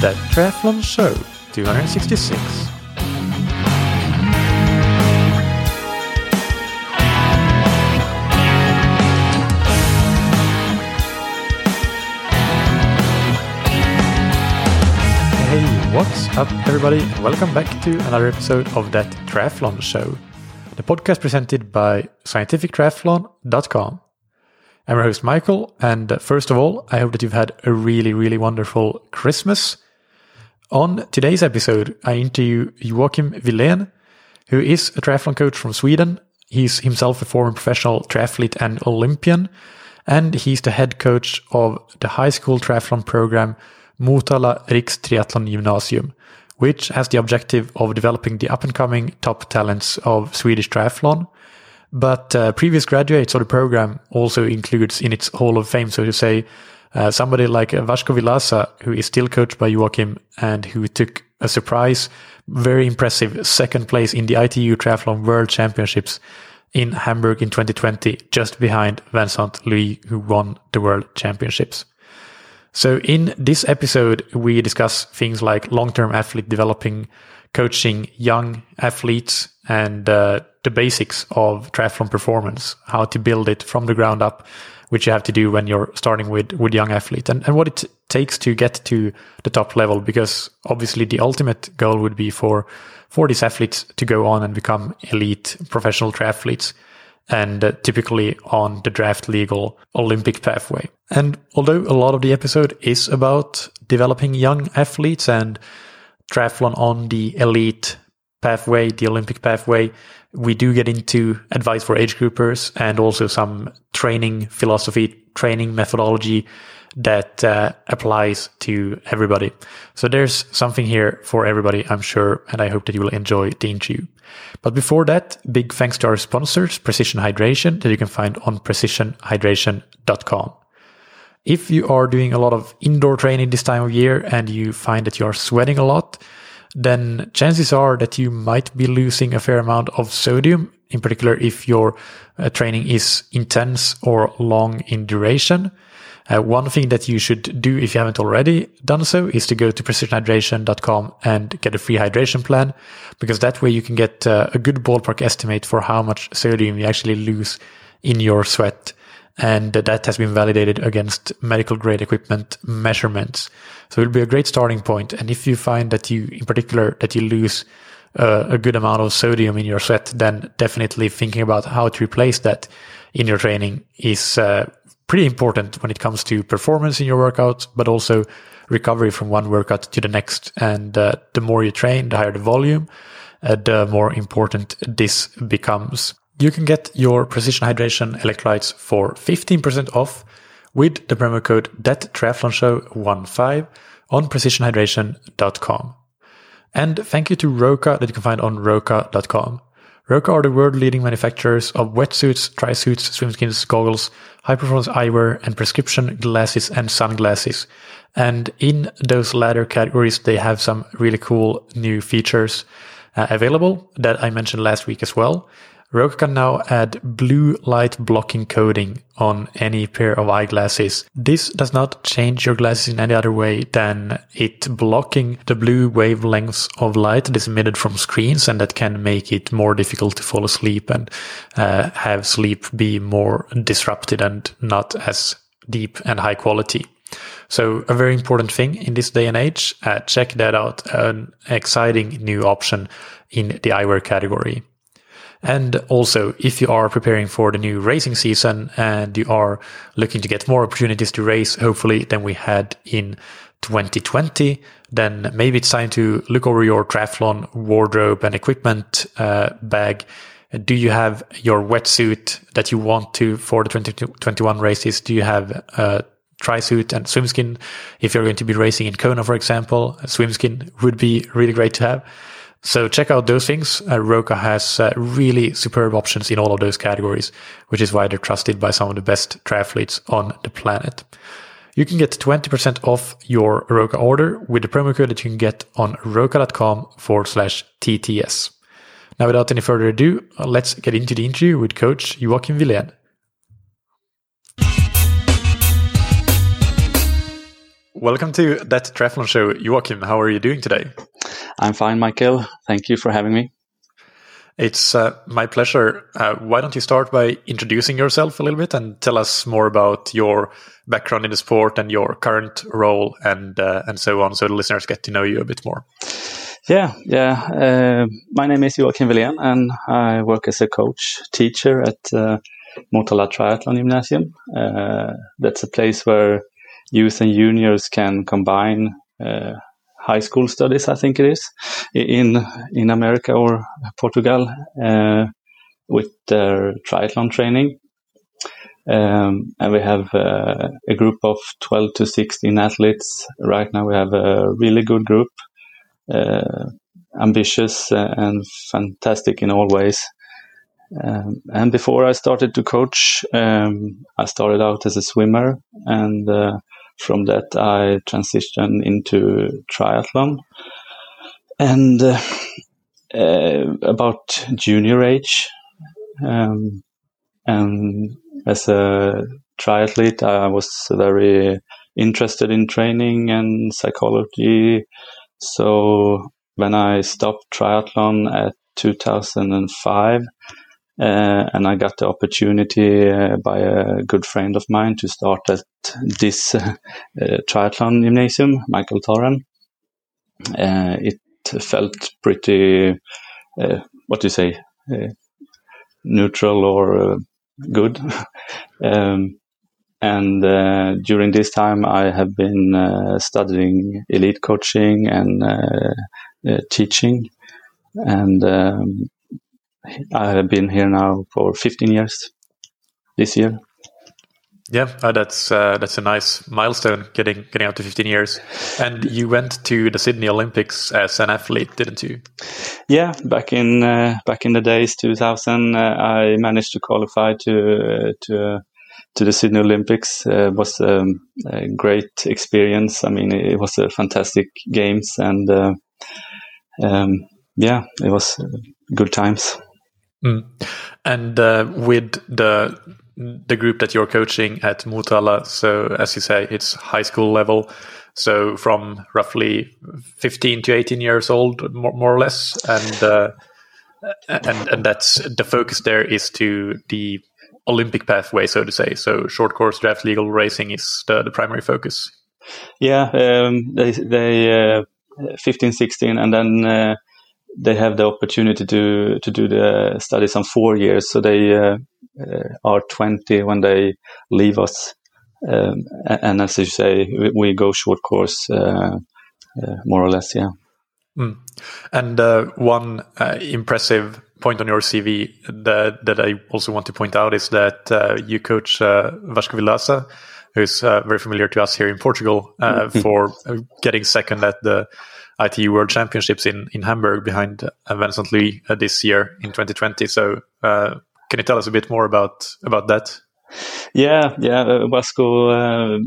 The Triathlon Show 266. Hey, what's up, everybody, welcome back to another episode of That Triathlon Show, the podcast presented by scientifictriathlon.com. I'm your host, Michael, and first of all, I hope that you've had a really, really wonderful Christmas. On today's episode, I interview Joachim Wilén, who is a triathlon coach from Sweden. He's himself a former professional triathlete and Olympian, and he's the head coach of the high school triathlon program Motala Rikstriathlon Gymnasium, which has the objective of developing the up and coming top talents of Swedish triathlon. But uh, previous graduates of the program also includes in its Hall of Fame, so to say, uh, somebody like Vasco Vilaça, who is still coached by Joachim and who took a surprise, very impressive second place in the ITU Triathlon World Championships in Hamburg in 2020, just behind Vincent Luis, who won the World Championships. So in this episode, we discuss things like long-term athlete developing, coaching young athletes, and uh, the basics of triathlon performance, how to build it from the ground up, which you have to do when you're starting with, with young athletes and, and what it takes to get to the top level. Because obviously the ultimate goal would be for, for these athletes to go on and become elite professional triathletes and uh, typically on the draft legal Olympic pathway. And although a lot of the episode is about developing young athletes and triathlon on the elite pathway, the Olympic pathway, we do get into advice for age groupers and also some training philosophy, training methodology that uh, applies to everybody. So there's something here for everybody, I'm sure, and I hope that you will enjoy the interview. But before that, big thanks to our sponsors, Precision Hydration, that you can find on precisionhydration.com. If you are doing a lot of indoor training this time of year and you find that you are sweating a lot, then chances are that you might be losing a fair amount of sodium, in particular if your uh, training is intense or long in duration. Uh, one thing that you should do if you haven't already done so is to go to precisionhydration.com and get a free hydration plan because that way you can get uh, a good ballpark estimate for how much sodium you actually lose in your sweat. And that has been validated against medical grade equipment measurements. So it'll be a great starting point. And if you find that you, in particular, that you lose uh, a good amount of sodium in your sweat, then definitely thinking about how to replace that in your training is uh, pretty important when it comes to performance in your workout, but also recovery from one workout to the next. And uh, the more you train, the higher the volume, uh, the more important this becomes. You can get your precision hydration electrolytes for 15% off with the promo code that triathlon show 15 on precisionhydration.com. And thank you to Roka that you can find on roka.com. Roka are the world leading manufacturers of wetsuits, dry suits, swimskins, goggles, high performance eyewear, and prescription glasses and sunglasses. And in those latter categories, they have some really cool new features uh, available that I mentioned last week as well. Roka can now add blue light blocking coating on any pair of eyeglasses. This does not change your glasses in any other way than it blocking the blue wavelengths of light that is emitted from screens and that can make it more difficult to fall asleep and uh, have sleep be more disrupted and not as deep and high quality. So a very important thing in this day and age. Uh, check that out. An exciting new option in the eyewear category. And also, if you are preparing for the new racing season and you are looking to get more opportunities to race, hopefully, than we had in 2020, then maybe it's time to look over your triathlon wardrobe and equipment uh, bag. Do you have your wetsuit that you want to for the 2021 races? Do you have a tri-suit and swimskin? If you're going to be racing in Kona, for example, swimskin would be really great to have. So check out those things. Uh, Roka has uh, really superb options in all of those categories, which is why they're trusted by some of the best triathletes on the planet. You can get 20% off your Roka order with the promo code that you can get on roka.com forward slash TTS. Now, without any further ado, let's get into the interview with Coach Joachim Wilén. welcome to that triathlon show, Joachim. How are you doing today? I'm fine, Michael. Thank you for having me. It's uh, my pleasure. Uh, why don't you start by introducing yourself a little bit and tell us more about your background in the sport and your current role and uh, and so on, so the listeners get to know you a bit more. Yeah, yeah. Uh, my name is Joachim Wilén, and I work as a coach, teacher at uh, Motala Triathlon Gymnasium. Uh, that's a place where youth and juniors can combine uh, high school studies, I think it is, in in America or Portugal uh, with their triathlon training. Um, and we have uh, a group of 12 to 16 athletes. Right now, we have a really good group, uh, ambitious and fantastic in all ways. Um, and before I started to coach, um, I started out as a swimmer, and uh, from that I transitioned into triathlon. And uh, uh, about junior age, um, and as a triathlete, I was very interested in training and psychology. So when I stopped triathlon at 2005, uh, and I got the opportunity uh, by a good friend of mine to start at this uh, triathlon gymnasium, Michael Toran. Uh, it felt pretty, uh, what do you say, uh, neutral or good. um, and during this time, I have been studying elite coaching and teaching. And um, I have been here now for 15 years this year. Yeah, uh, that's uh, that's a nice milestone getting getting up to 15 years. And you went to the Sydney Olympics as an athlete, didn't you? Yeah, back in uh, back in the days 2000, uh, I managed to qualify to to to the Sydney Olympics. Uh, it was um, a great experience. I mean, it was a fantastic games, and uh, um, yeah, it was good times. Mm. And uh, with the the group that you're coaching at Motala, so as you say, it's high school level. So from roughly 15 to 18 years old, more, more or less, and uh, and and that's the focus there is to the Olympic pathway, so to say. So short course draft legal racing is the, the primary focus. Yeah, um, they they uh, 15, 16, and then uh, they have the opportunity to to do the studies on four years. So they uh, uh, are 20 when they leave us. Um, and as you say, we, go short course, uh, uh more or less, yeah. Mm. And uh, one uh, impressive point on your CV that that I also want to point out is that you coach Vasco Vilaça, who's very familiar to us here in Portugal, mm-hmm. for getting second at the ITU World Championships in, in Hamburg behind uh, Vincent Luis uh, this year in 2020. So, uh, can you tell us a bit more about about that? Yeah, yeah. Uh, Vasco uh,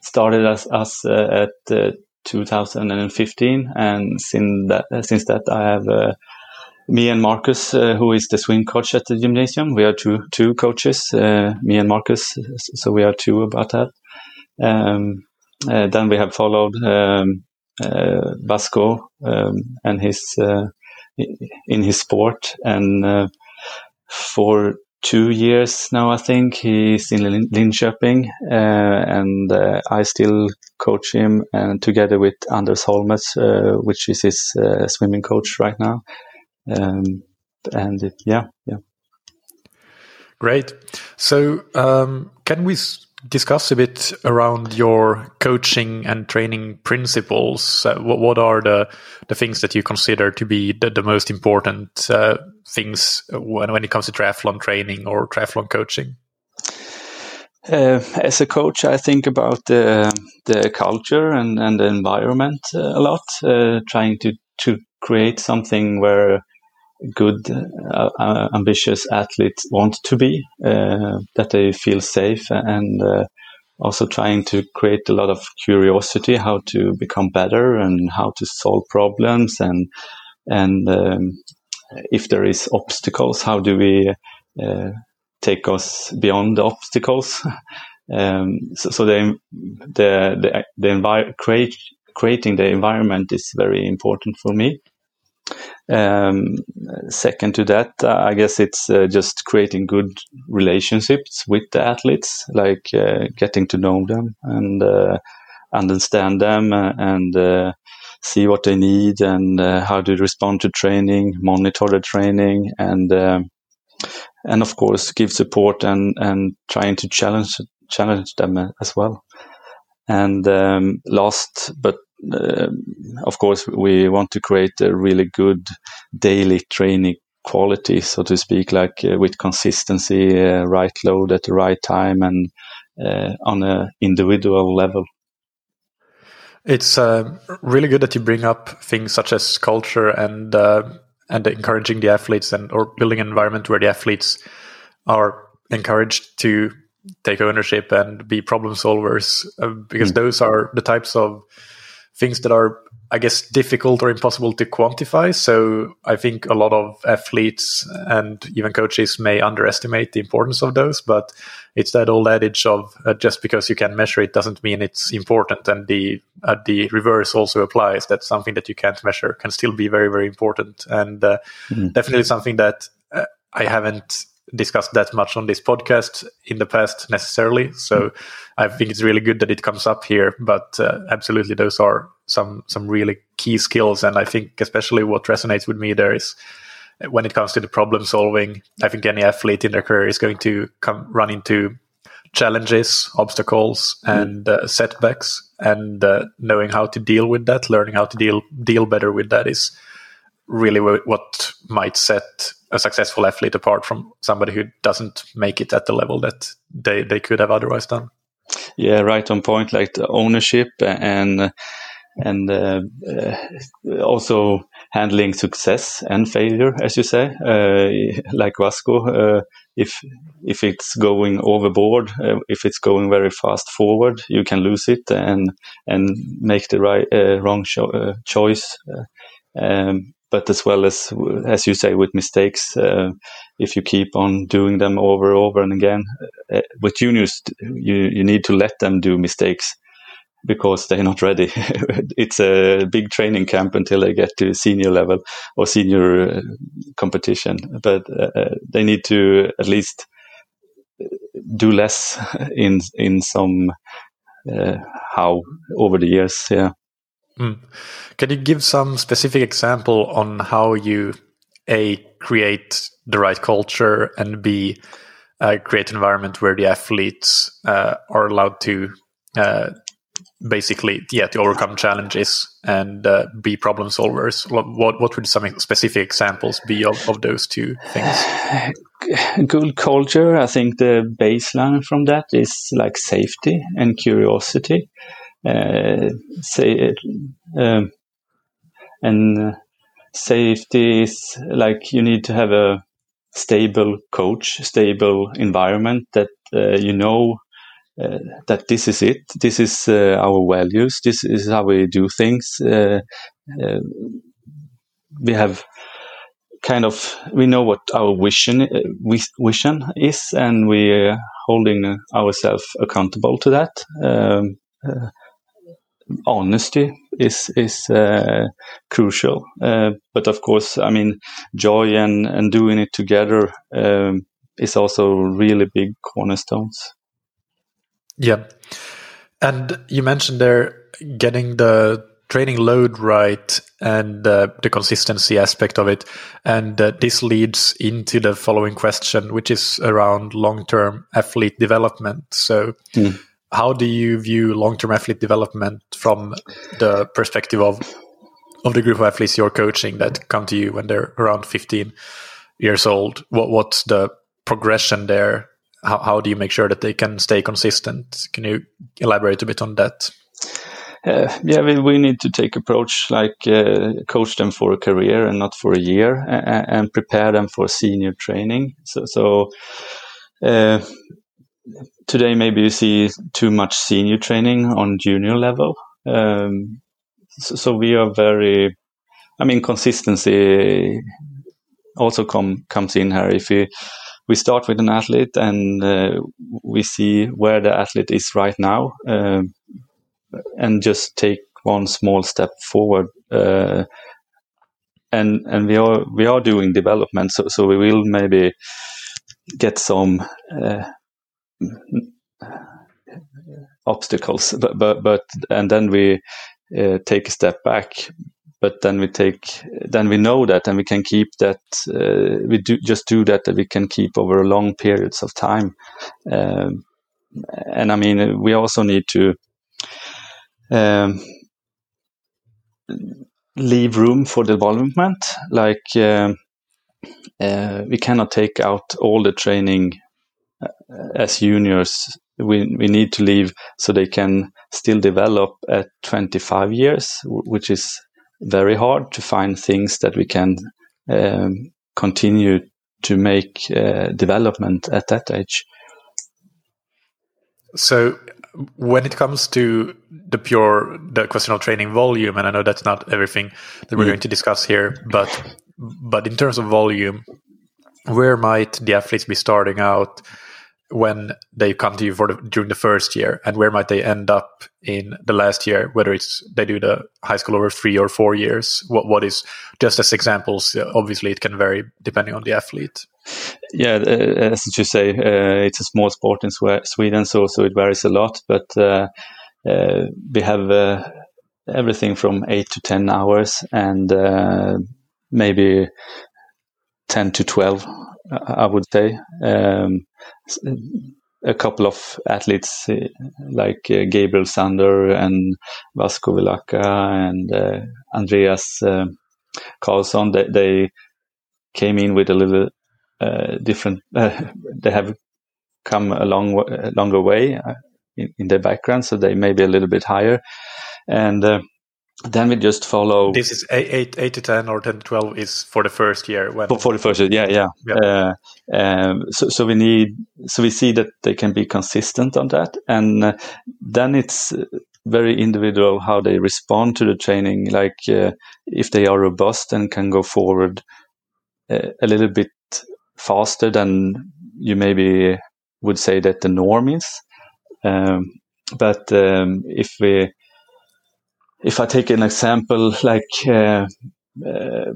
started us, us uh, at 2015, and since that, since that I have me and Marcus, who is the swim coach at the gymnasium. We are two two coaches, me and Marcus. So we are two about that. Um, then we have followed um, uh, Vasco um, and his uh, in his sport. And uh, for two years now, I think he's in Linköping, and I still coach him, and together with Anders Holmes, which is his swimming coach right now. Um, and yeah, yeah. Great. So, um, can we discuss a bit around your coaching and training principles. Uh, what, what, are the, the things that you consider to be the, the most important uh, things when, when it comes to triathlon training or triathlon coaching? Uh, as a coach, I think about the, the culture and, and the environment uh, a lot, uh, trying to, to create something where good, uh, uh, ambitious athletes want to be, uh, that they feel safe, and uh, also trying to create a lot of curiosity how to become better and how to solve problems, and and um, if there is obstacles, how do we uh, take us beyond the obstacles? Um, so, so the the the, the envi- create, creating the environment is very important for me. Um, second to that, uh, I guess it's uh, just creating good relationships with the athletes, like uh, getting to know them and uh, understand them uh, and uh, see what they need and how to respond to training, monitor the training, and um, and of course give support and and trying to challenge challenge them as well. And um, last but uh, of course, we want to create a really good daily training quality, so to speak, like uh, with consistency, uh, right load at the right time, and uh, on an individual level. It's uh, really good that you bring up things such as culture and uh, and encouraging the athletes and or building an environment where the athletes are encouraged to take ownership and be problem solvers because mm. those are the types of things that are I guess difficult or impossible to quantify. So I think a lot of athletes and even coaches may underestimate the importance of those. But it's that old adage of uh, just because you can measure it doesn't mean it's important. And the uh, the reverse also applies. That something that you can't measure can still be very very important, and uh, mm-hmm. definitely something that uh, I haven't discussed that much on this podcast in the past necessarily. So mm. I think it's really good that it comes up here. But uh, absolutely, those are some some really key skills, and I think especially what resonates with me there is when it comes to the problem solving. I think any athlete in their career is going to come run into challenges, obstacles, mm. and uh, setbacks, and uh, knowing how to deal with that, learning how to deal deal better with that is really what might set a successful athlete apart from somebody who doesn't make it at the level that they, they could have otherwise done. Yeah, right on point. Like the ownership and and uh, uh, also handling success and failure, as you say, uh, like Vasco. Uh, if if it's going overboard, uh, if it's going very fast forward, you can lose it and and make the right uh, wrong cho- choice. Um, but as well as as you say with mistakes uh, if you keep on doing them over and over and again uh, with juniors you you need to let them do mistakes because they're not ready. It's a big training camp until they get to senior level or senior uh, competition but uh, uh, they need to at least do less in in some uh, how over the years yeah Mm. Can you give some specific example on how you a create the right culture and b uh, create an environment where the athletes uh, are allowed to uh, basically yeah to overcome challenges and uh, be problem solvers? What what would some specific examples be of, of those two things? Good culture i think the baseline from that is like safety and curiosity say um, and safety is like you need to have a stable coach, stable environment that uh, you know uh, that this is it. This is uh, our values. This is how we do things. We have kind of we know what our vision vision is, and we are holding ourselves accountable to that. Um, honesty is is uh, crucial. Uh, but of course, I mean, joy and and doing it together um, is also really big cornerstones. Yeah, and you mentioned there getting the training load right and uh, the consistency aspect of it. And uh, this leads into the following question, which is around long term athlete development. So, mm how do you view long-term athlete development from the perspective of of the group of athletes you're coaching that come to you when they're around 15 years old? What what's the progression there? How, how do you make sure that they can stay consistent? Can you elaborate a bit on that? Uh, yeah, we, we need to take approach like uh, coach them for a career and not for a year, and, and prepare them for senior training. So, so uh, today maybe you see too much senior training on junior level. Um, so, so, we are very, I mean, consistency also come comes in here. If you we start with an athlete and uh, we see where the athlete is right now, uh, and just take one small step forward. Uh, and and we are we are doing development, so so we will maybe get some uh, obstacles, but but but and then we uh, take a step back but then we take then we know that and we can keep that uh, we do just do that that we can keep over long periods of time. Um, and i mean we also need to um, leave room for development like um, uh, we cannot take out all the training as juniors we, we need to leave so they can still develop at 25 years which is very hard to find things that we can um, continue to make uh, development at that age. So, when it comes to the pure the question of training volume, and I know that's not everything that we're mm. going to discuss here, but but in terms of volume, where might the athletes be starting out when they come to you for the, during the first year and where might they end up in the last year whether it's they do the high school over three or four years? What what is just as examples obviously it can vary depending on the athlete. Yeah uh, as you say uh, it's a small sport in sweden so so it varies a lot but uh, uh we have uh, everything from 8 to 10 hours and uh, maybe 10 to 12 I would say. Um, a couple of athletes uh, like uh, Gabriel Sander and Vasco Vilaça and uh, Andreas uh, Carlson, they, they, came in with a little different, they have come a long, longer way in, in, their background, so they may be a little bit higher. And then we just follow. This is 8, 8, to ten or ten to twelve is for the first year. When... For, the first year, yeah, yeah. yeah. Uh, um, so, so we need, so we see that they can be consistent on that, and uh, then it's very individual how they respond to the training. Like uh, if they are robust and can go forward uh, a little bit faster than you maybe would say that the norm is. Um, but um, if we if I take an example like uh, uh,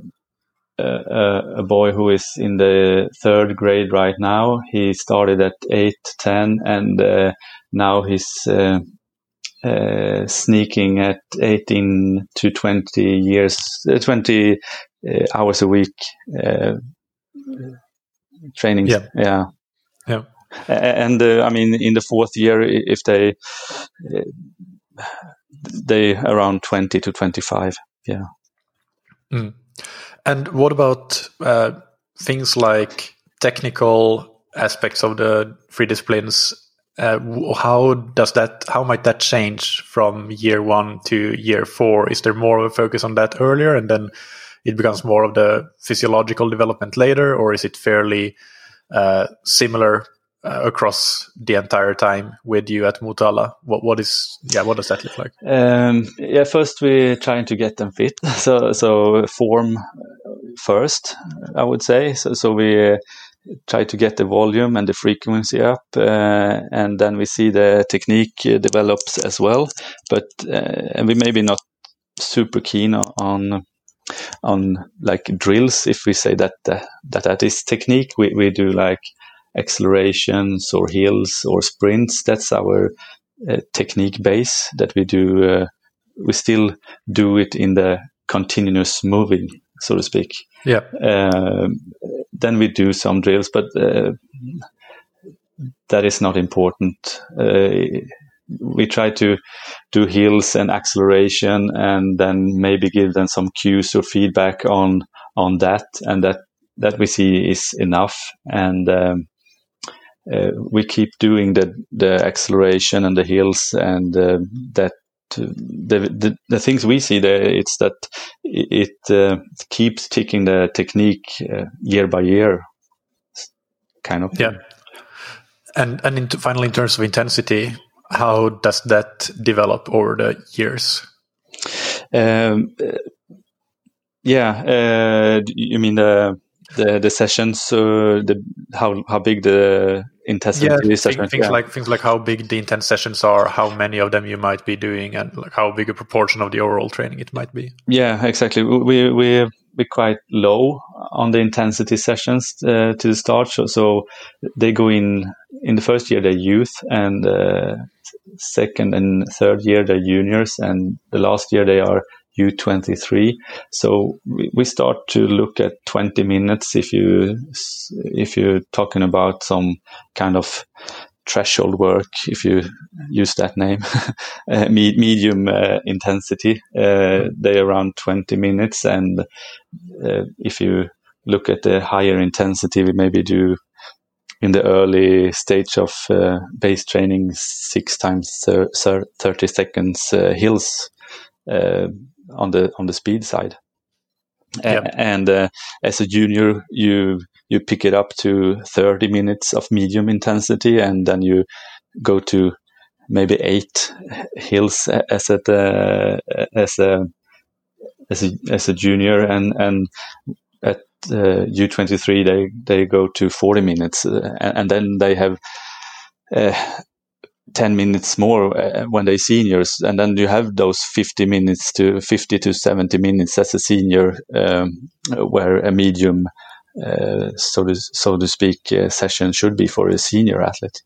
uh, a boy who is in the third grade right now, he started at 8, 10, and uh, now he's uh, uh, sneaking at 18 to 20 years, 20 hours a week training. Yeah. Yeah. Yeah. And I mean, in the fourth year, if they they around 20 to 25 yeah. Mm. and what about uh, things like technical aspects of the three disciplines? Uh, how does that how might that change from year one to year four? Is there more of a focus on that earlier and then it becomes more of the physiological development later or is it fairly uh, similar uh, across the entire time with you at Motala? What what is yeah? What does that look like? Um, yeah, first we're trying to get them fit. So so form first, I would say. So so we uh, try to get the volume and the frequency up, uh, and then we see the technique develops as well. But uh, and we maybe not super keen on on like drills if we say that uh, that that is technique we, we do like accelerations or hills or sprints. That's our uh, technique base that we do. Uh, we still do it in the continuous moving, so to speak. Yeah. Uh, then we do some drills, but uh, that is not important. Uh, we try to do hills and acceleration, and then maybe give them some cues or feedback on on that, and that that we see is enough. And um, uh, we keep doing the the acceleration and the hills and uh, that the, the, the things we see there it's that it, it uh, keeps ticking the technique uh, year by year kind of. Yeah. And and in, finally in terms of intensity how does that develop over the years? Um, uh, yeah uh, you mean the the the sessions, uh, the how how big the intensity yeah, session. Things, yeah. like things like how big the intense sessions are, how many of them you might be doing, and like how big a proportion of the overall training it might be. Yeah, exactly. We we be quite low on the intensity sessions uh, to the start, so, so, they go in in the first year they're youth, and uh, second and third year they're juniors, and the last year they are U23. So we start to look at 20 minutes if you if you're talking about some kind of threshold work, if you use that name, uh, medium uh, intensity. Uh, they around 20 minutes, and uh, if you look at the higher intensity, we maybe do in the early stage of uh, base training six times thir 30 seconds uh, hills on the on the speed side. Yep. and uh, as a junior, you you pick it up to 30 minutes of medium intensity, and then you go to maybe eight hills as a uh, as a as a as a junior, and and at uh, U23 they they go to 40 minutes, uh, and, and, then they have uh, 10 minutes more uh, when they seniors and then you have those 50 minutes to 50 to 70 minutes as a senior um, where a medium uh, so to so to speak uh, session should be for a senior athlete.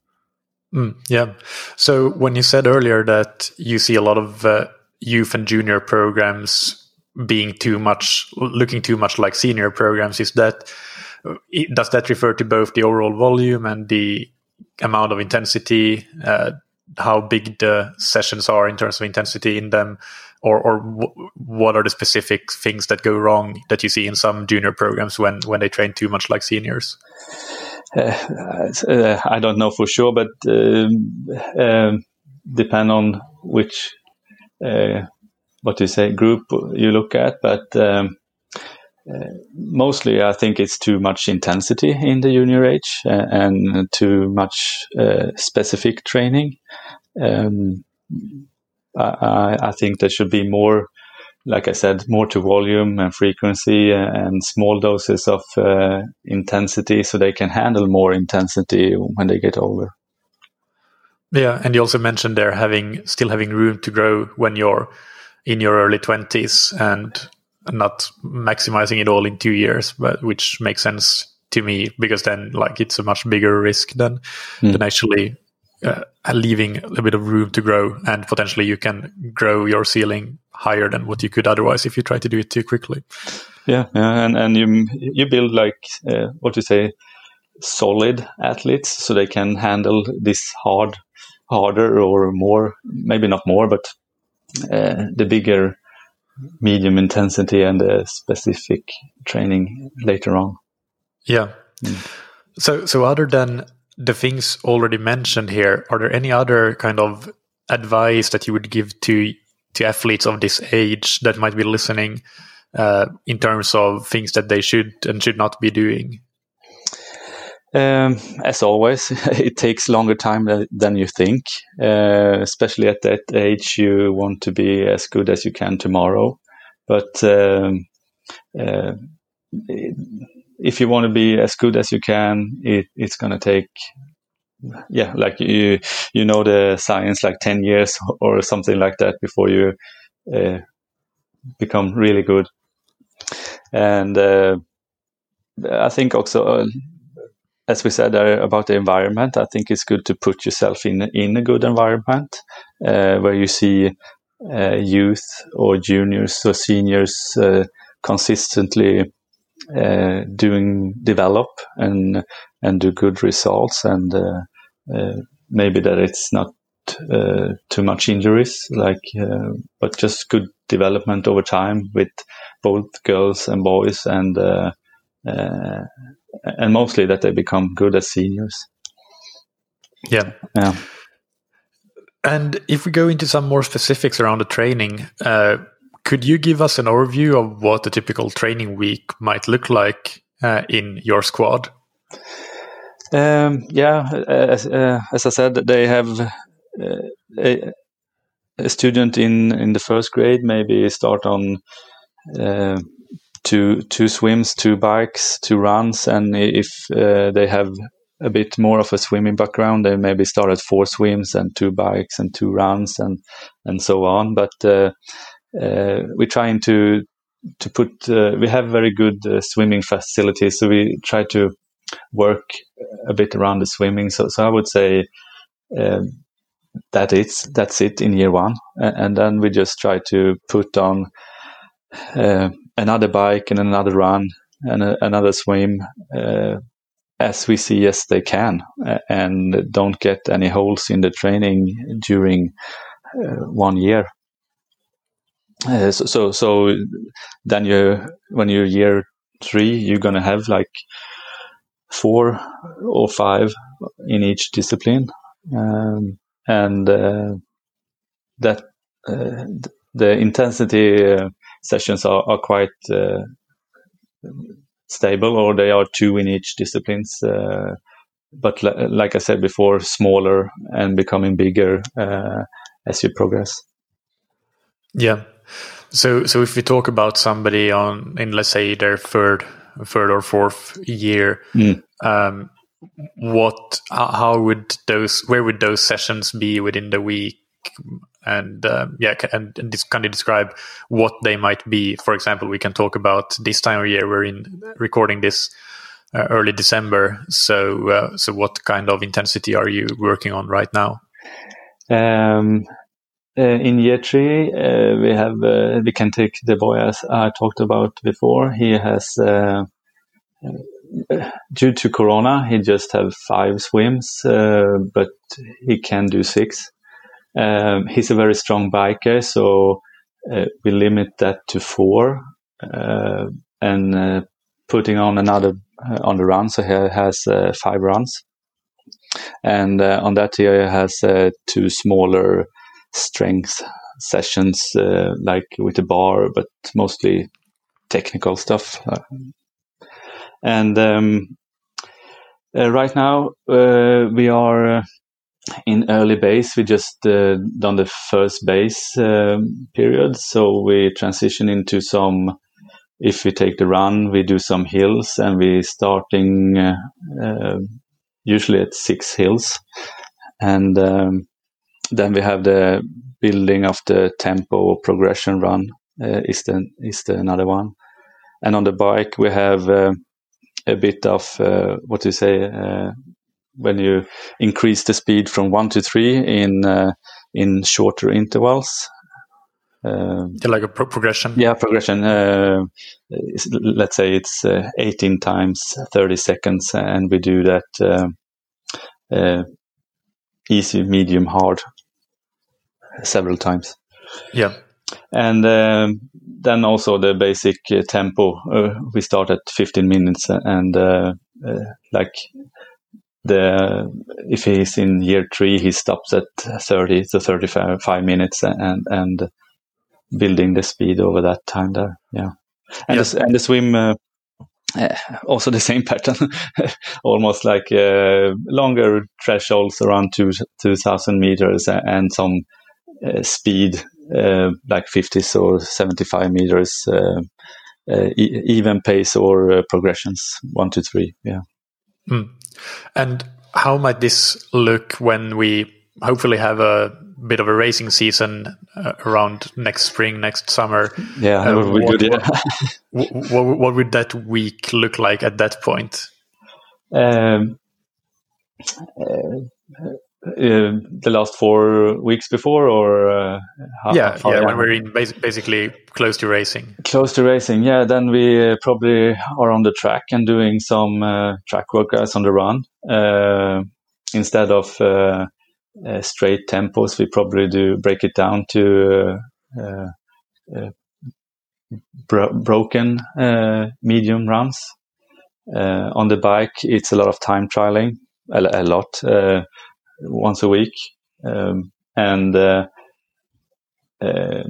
Mm, yeah. So when you said earlier that you see a lot of uh, youth and junior programs being too much looking too much like senior programs is that does that refer to both the overall volume and the amount of intensity, uh, how big the sessions are in terms of intensity in them, or or w- what are the specific things that go wrong that you see in some junior programs when when they train too much like seniors? Uh, uh, I don't know for sure, but um, um depend on which uh, what you say group you look at, but. Um, mostly, I think it's too much intensity in the junior age uh, and too much uh, specific training. Um, I, I, think there should be more, like I said, more to volume and frequency and small doses of uh, intensity so they can handle more intensity when they get older. Yeah, and you also mentioned they're having still having room to grow when you're in your early twenties, and not maximizing it all in two years, but which makes sense to me because then like it's a much bigger risk than mm. than actually uh, leaving a bit of room to grow and potentially you can grow your ceiling higher than what you could otherwise if you try to do it too quickly. Yeah, yeah and and you you build like uh, what you say solid athletes so they can handle this hard harder or more maybe not more but uh, the bigger medium intensity and a specific training later on. Yeah. Mm. So, so other than the things already mentioned here, are there any other kind of advice that you would give to to athletes of this age that might be listening uh, in terms of things that they should and should not be doing? Um, as always, it takes longer time than you think. Uh, especially at that age, you want to be as good as you can tomorrow. But um, uh, if you want to be as good as you can, it, it's going to take yeah, like you you know the science like ten years or something like that before you uh, become really good. And uh, I think also uh, as we said uh, about the environment, I think it's good to put yourself in in a good environment uh, where you see uh, youth or juniors or seniors uh, consistently uh, doing develop and and do good results and maybe that it's not uh, too much injuries, like, uh, but just good development over time with both girls and boys, and uh, and mostly that they become good as seniors. Yeah. Yeah. And if we go into some more specifics around the training, uh, could you give us an overview of what a typical training week might look like uh, in your squad? Um, yeah, as, uh, as, I said, they have uh, a, a, student in, in the first grade maybe start on uh, two two swims, two bikes, two runs, and if uh, they have a bit more of a swimming background, they maybe start at four swims and two bikes and two runs and and so on. But uh, uh, we're trying to to put uh, we have very good uh, swimming facilities, so we try to work a bit around the swimming. So so I would say. Um, that it's that's it in year one, and then we just try to put on uh, another bike and another run and a, another swim uh, as we see as they can and don't get any holes in the training during uh, one year. Uh, so, so, so then you when you're year three, you're gonna have like four or five in each discipline, um, and uh, that uh, the intensity uh, sessions are, are quite uh, stable, or they are two in each disciplines. Uh, but l- like I said before, smaller and becoming bigger uh, as you progress. Yeah. So, so if we talk about somebody on in let's say their third, third or fourth year, mm. um, what, how would those, where would those sessions be within the week? And uh, yeah, and, and this kind of describe what they might be. For example, we can talk about this time of year. We're in recording this uh, early December. So, uh, so what kind of intensity are you working on right now? Um, uh, in year three, uh, we have uh, we can take the boy as I talked about before. He has. Due to Corona, he just have five swims, but he can do six um, he's a very strong biker, so uh, we limit that to four uh, and uh, putting on another uh, on the run. So he has uh, five runs, and uh, on that he has two smaller strength sessions, like with a bar, but mostly technical stuff. and um, right now we are in early base, we just uh, done the first base um, period. So we transition into some, if we take the run, we do some hills and we starting uh, uh, usually at six hills. And um, then we have the building of the tempo progression run uh, is the, is the another one. And on the bike, we have uh, a bit of, uh, what do you say, when you increase the speed from one to three in uh, in shorter intervals. Uh, like a pro progression. Yeah, progression. Uh, let's say it's uh, 18 times 30 seconds, and we do that uh, uh, easy, medium, hard several times. Yeah. And um, then also the basic tempo. we start at 15 minutes, and like the if he's in year three, he stops at 30 to 35 minutes and and building the speed over that time there. Yeah, and yeah. The, and the swim. Uh, uh, also the same pattern, almost like uh, longer thresholds around two, 2000 meters and some uh, speed uh, like 50s or 75 meters, uh, e even pace or progressions, one to three. Yeah. Mm. And how might this look when we hopefully have a bit of a racing season uh, around next spring, next summer? Yeah, uh, what, good, yeah. what, what, what, would that week look like at that point? Um, uh, uh, the last four weeks before, or uh, how, yeah, how yeah, when we're in bas- basically close to racing. Close to racing, yeah. Then we uh, probably are on the track and doing some uh, track workouts on the run uh, instead of uh, straight tempos. We probably do break it down to bro- broken medium runs. on the bike, it's a lot of time trialing, a, a lot once a week, um, and uh, uh,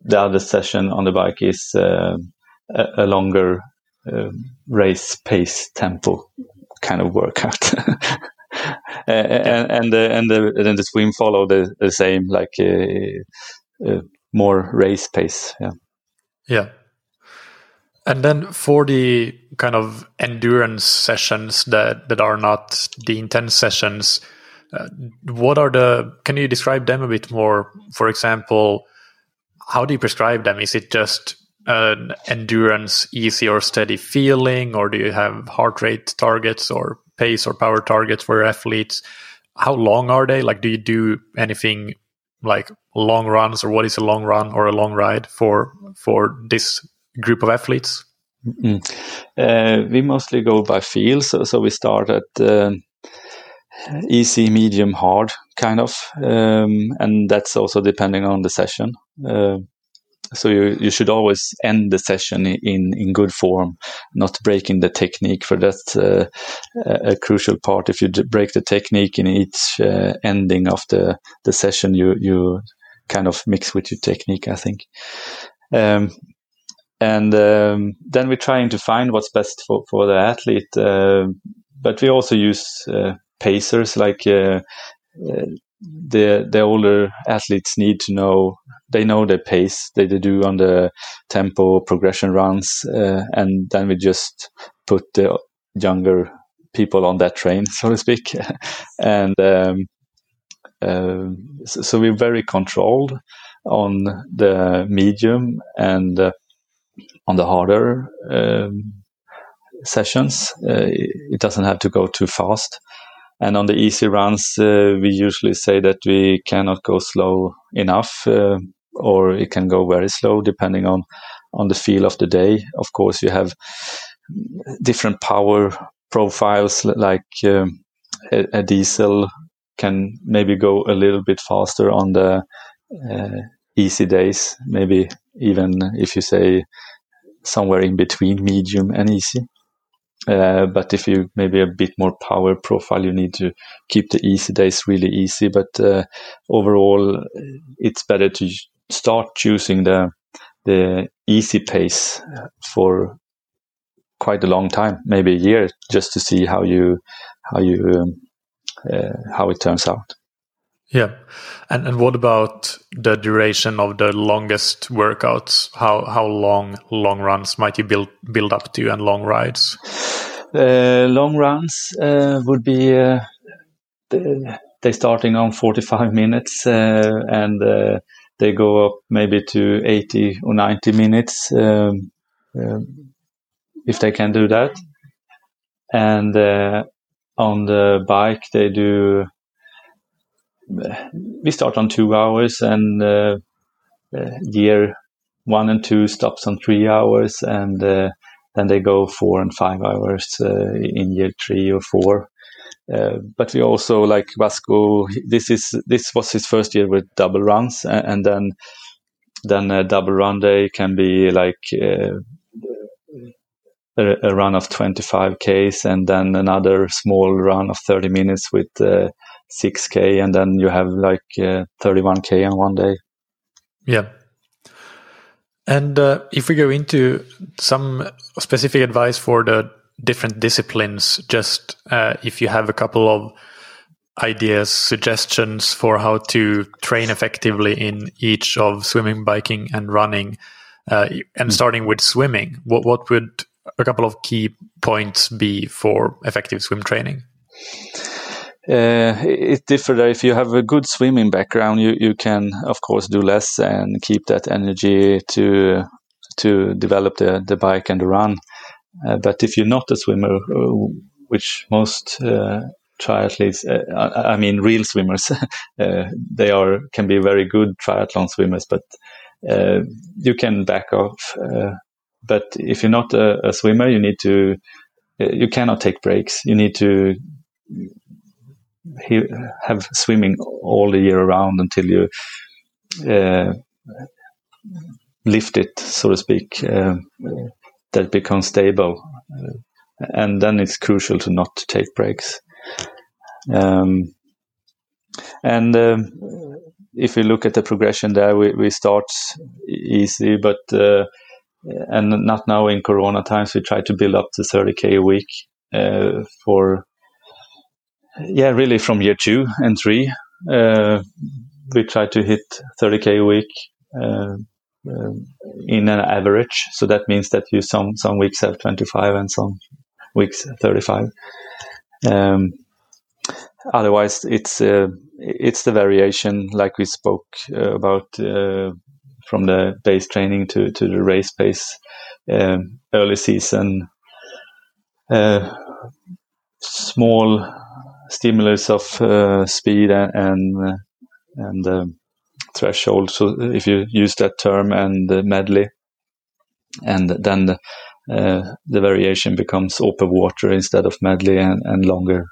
the other session on the bike is uh, a, a, longer um, race pace tempo kind of workout. and and the, and the and the swim follow the, the same like uh, uh, more race pace. Yeah. Yeah. And then for the kind of endurance sessions that, that are not the intense sessions, uh, what are the, can you describe them a bit more? For example, how do you prescribe them? Is it just an endurance, easy or steady feeling, or do you have heart rate targets or pace or power targets for athletes? How long are they? Like, do you do anything like long runs, or what is a long run or a long ride for for this group of athletes? Mm-hmm. Uh, we mostly go by feel, so, so we start at uh, easy, medium, hard, kind of, um, and that's also depending on the session. Uh, so you, you should always end the session in, in good form, not breaking the technique. For that's uh, a crucial part. If you break the technique in each uh, ending of the, the session, you you kind of mix with your technique. I think. Um, and um, then we're trying to find what's best for, for the athlete. Uh, but we also use uh, pacers like uh, uh, the the older athletes need to know they know their pace they, they do on the tempo progression runs uh, and then we just put the younger people on that train so to speak and um, uh, so, so, we're very controlled on the medium and uh, on the harder um, sessions uh, it doesn't have to go too fast and on the easy runs, uh, we usually say that we cannot go slow enough, uh, or it can go very slow depending on on the feel of the day. Of course, you have different power profiles, like um, a, a, diesel can maybe go a little bit faster on the uh, easy days, maybe even if you say somewhere in between medium and easy. Uh, but if you maybe a bit more power profile, you need to keep the easy days really easy. But uh, overall, it's better to start choosing the the easy pace for quite a long time, maybe a year, just to see how you how you um, uh, how it turns out. Yeah, and and what about the duration of the longest workouts? How how long long runs might you build build up to, and long rides? Uh, long runs uh, would be uh, they starting on forty five minutes, uh, and uh, they go up maybe to eighty or ninety minutes um, um, if they can do that. And uh, on the bike, they do we start on two hours and uh, uh, year one and two stops on three hours and uh, then they go four and five hours uh, in year three or four. Uh, but we also like Vasco this is this was his first year with double runs and, and then then a double run day can be like uh, a, a, run of 25 Ks and then another small run of 30 minutes with 6k and then you have like uh, 31k in one day. Yeah. And uh, if we go into some specific advice for the different disciplines just uh, if you have a couple of ideas suggestions for how to train effectively in each of swimming biking and running uh, and mm. starting with swimming what, what would a couple of key points be for effective swim training uh, it differs. If you have a good swimming background, you, you can of course do less and keep that energy to to develop the, the bike and the run. Uh, but if you're not a swimmer, uh, which most uh, triathletes, uh, I, I, mean real swimmers, uh, they are can be very good triathlon swimmers, but you can back off. but if you're not a, a swimmer, you need to you cannot take breaks. You need to have swimming all the year around until you uh, lift it, so to speak, uh, that becomes stable. And then it's crucial to not take breaks. Um, and um, if we look at the progression there, we, we start easy, but uh, and not now in Corona times, we try to build up to 30k a week uh, for yeah, really from year two and three, uh, we try to hit 30k a week. Uh, um, in an average. So that means that you some some weeks have 25 and some weeks 35. Um, otherwise, it's uh, it's the variation, like we spoke uh, about uh, from the base training to to the race pace, um, early season, uh, small stimulus of uh, speed and and, and um, threshold. So if you use that term and medley, and then the, uh, the variation becomes open water instead of medley and, and longer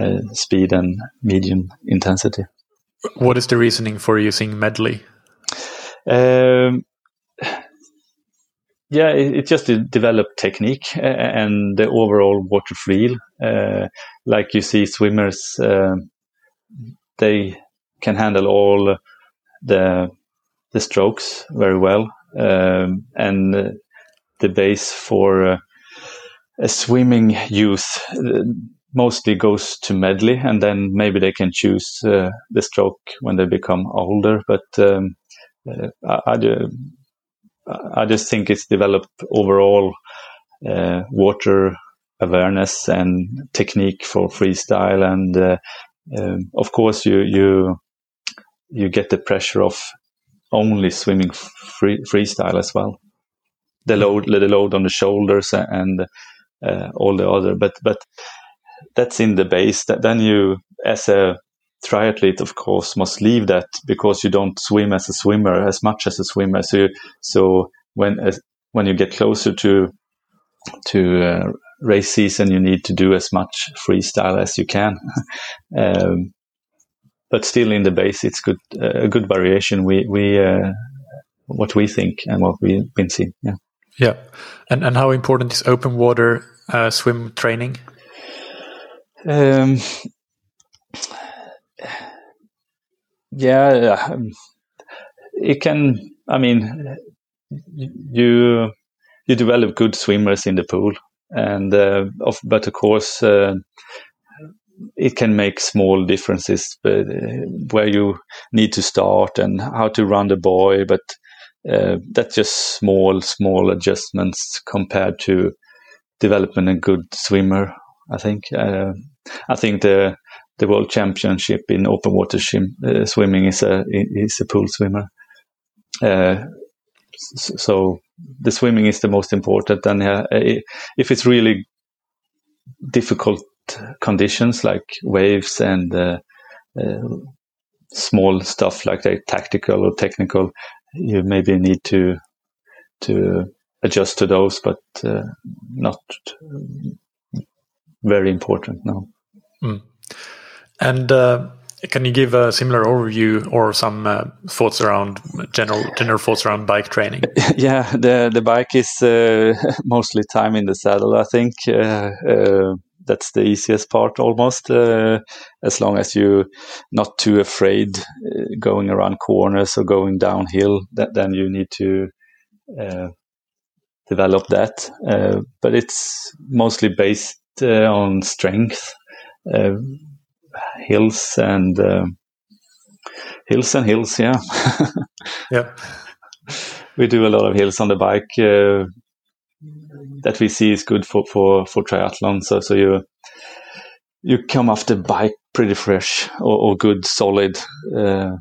uh, speed and medium intensity. What is the reasoning for using medley? Um, yeah, it, it just developed technique and the overall water feel. Uh, like you see swimmers, uh, they can handle all the the strokes very well, um, and the base for uh, a swimming youth uh, mostly goes to medley, and then maybe they can choose uh, the stroke when they become older. But um, uh, I, I, I, just think it's developed overall uh, water awareness and technique for freestyle, and um, of course you you you get the pressure of only swimming free, freestyle as well. The load, the load on the shoulders and uh, all the other, but but that's in the base. That then you, as a triathlete, of course, must leave that because you don't swim as a swimmer as much as a swimmer. So you, so when uh, when you get closer to to uh, race season, you need to do as much freestyle as you can. um, but still in the base, it's good uh, a good variation. We we uh, what we think and what we've been seeing. Yeah. Yeah, and and how important is open water uh, swim training? Um, yeah, um, it can. I mean, you you develop good swimmers in the pool, and uh, of, but of course, uh, it can make small differences but, uh, where you need to start and how to run the boy but uh, that's just small, small adjustments compared to developing a good swimmer. I think. Uh, I think the the world championship in open water uh, swimming is a is a pool swimmer. Uh, so the swimming is the most important, and uh, if it's really difficult conditions like waves and uh, uh, small stuff like that, tactical or technical, you maybe need to to adjust to those, but uh, not very important now. Mm. And uh, can you give a similar overview or some uh, thoughts around general general thoughts around bike training? Yeah, the the bike is uh, mostly time in the saddle. I think uh, uh, that's the easiest part almost. Uh, as long as you're not too afraid going around corners or going downhill, that, then you need to develop that. but it's mostly based on strength hills and uh, hills and hills. Yeah, yeah. We do a lot of hills on the bike uh, that we see is good for for for triathlon. So so you you come off the bike pretty fresh or, or good solid uh,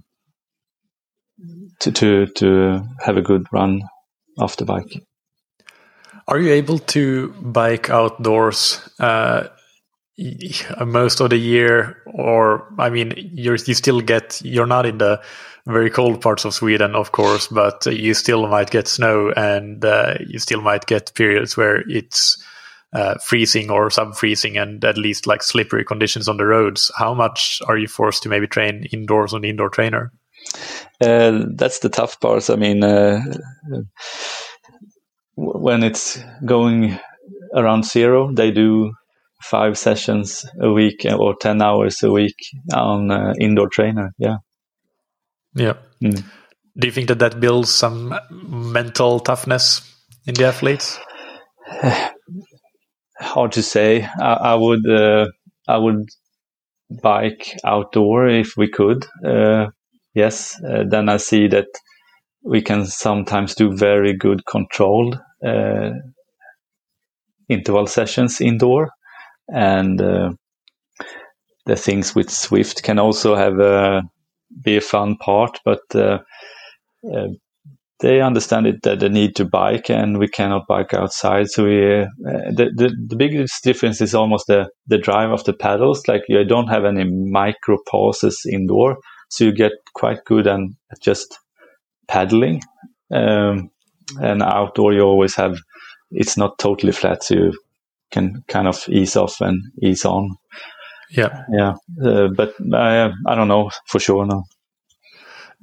to to to have a good run off the bike. Are you able to bike outdoors uh, most of the year or i mean you're you still get you're not in the very cold parts of sweden of course but you still might get snow and uh, you still might get periods where it's uh, freezing or sub freezing and at least like slippery conditions on the roads. How much are you forced to maybe train indoors on the indoor trainer? Uh, that's the tough part. I mean uh, when it's going around zero they do five sessions a week or 10 hours a week on uh, indoor trainer. Yeah. Yeah. Mm. Do you think that that builds some mental toughness in the athletes? Hard to say. I, I would, uh, I would bike outdoor if we could. Uh, yes. Uh, then I see that we can sometimes do very good controlled uh, interval sessions indoor, and uh, the things with Zwift can also have a be a fun part, but uh, uh, they understand it that they need to bike and we cannot bike outside. So we, uh, the, the, the biggest difference is almost the, the drive of the pedals. Like you don't have any micro pauses indoor. So you get quite good and just paddling. Um, and outdoor you always have, it's not totally flat. So you can kind of ease off and ease on. Yeah. Yeah. Uh, but I, I don't know for sure now.